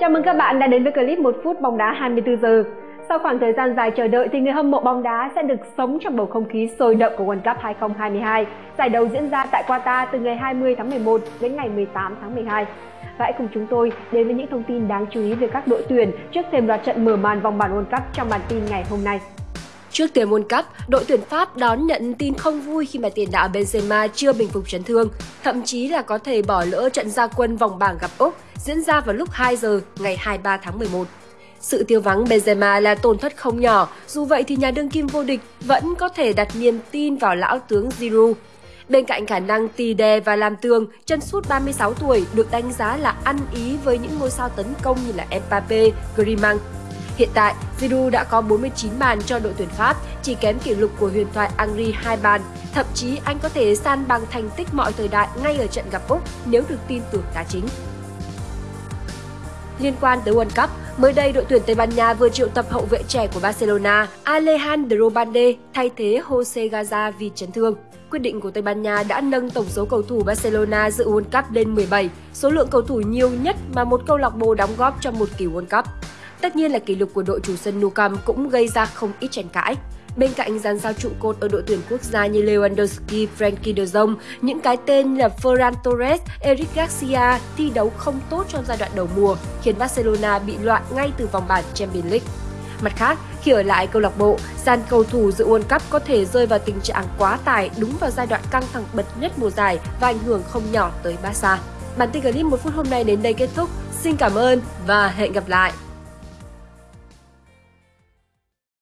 Chào mừng các bạn đã đến với clip 1 phút bóng đá 24 giờ. Sau khoảng thời gian dài chờ đợi thì người hâm mộ bóng đá sẽ được sống trong bầu không khí sôi động của World Cup 2022. Giải đấu diễn ra tại Qatar từ ngày 20 tháng 11 đến ngày 18 tháng 12. Và hãy cùng chúng tôi đến với những thông tin đáng chú ý về các đội tuyển trước thêm loạt trận mở màn vòng bảng World Cup trong bản tin ngày hôm nay. Trước tiền World Cup, đội tuyển Pháp đón nhận tin không vui khi mà tiền đạo Benzema chưa bình phục chấn thương, thậm chí là có thể bỏ lỡ trận gia quân vòng bảng gặp Úc diễn ra vào lúc 2 giờ ngày 23 tháng 11. Sự tiêu vắng Benzema là tổn thất không nhỏ, dù vậy thì nhà đương kim vô địch vẫn có thể đặt niềm tin vào lão tướng Giroud. Bên cạnh khả năng tì đè và làm tường, chân sút 36 tuổi được đánh giá là ăn ý với những ngôi sao tấn công như là Mbappe, Griezmann Hiện tại, Giroud đã có 49 bàn cho đội tuyển Pháp, chỉ kém kỷ lục của huyền thoại Angri 2 bàn. Thậm chí anh có thể san bằng thành tích mọi thời đại ngay ở trận gặp Úc nếu được tin tưởng đá chính. Liên quan tới World Cup, mới đây đội tuyển Tây Ban Nha vừa triệu tập hậu vệ trẻ của Barcelona Alejandro Balde thay thế Jose Gaza vì chấn thương. Quyết định của Tây Ban Nha đã nâng tổng số cầu thủ Barcelona dự World Cup lên 17, số lượng cầu thủ nhiều nhất mà một câu lạc bộ đóng góp trong một kỳ World Cup. Tất nhiên là kỷ lục của đội chủ sân Nou Camp cũng gây ra không ít tranh cãi. Bên cạnh dàn sao trụ cột ở đội tuyển quốc gia như Lewandowski, Frankie de Jong, những cái tên là Ferran Torres, Eric Garcia thi đấu không tốt trong giai đoạn đầu mùa, khiến Barcelona bị loạn ngay từ vòng bảng Champions League. Mặt khác, khi ở lại câu lạc bộ, dàn cầu thủ dự World Cup có thể rơi vào tình trạng quá tải đúng vào giai đoạn căng thẳng bật nhất mùa giải và ảnh hưởng không nhỏ tới Barca. Bản tin clip một phút hôm nay đến đây kết thúc. Xin cảm ơn và hẹn gặp lại!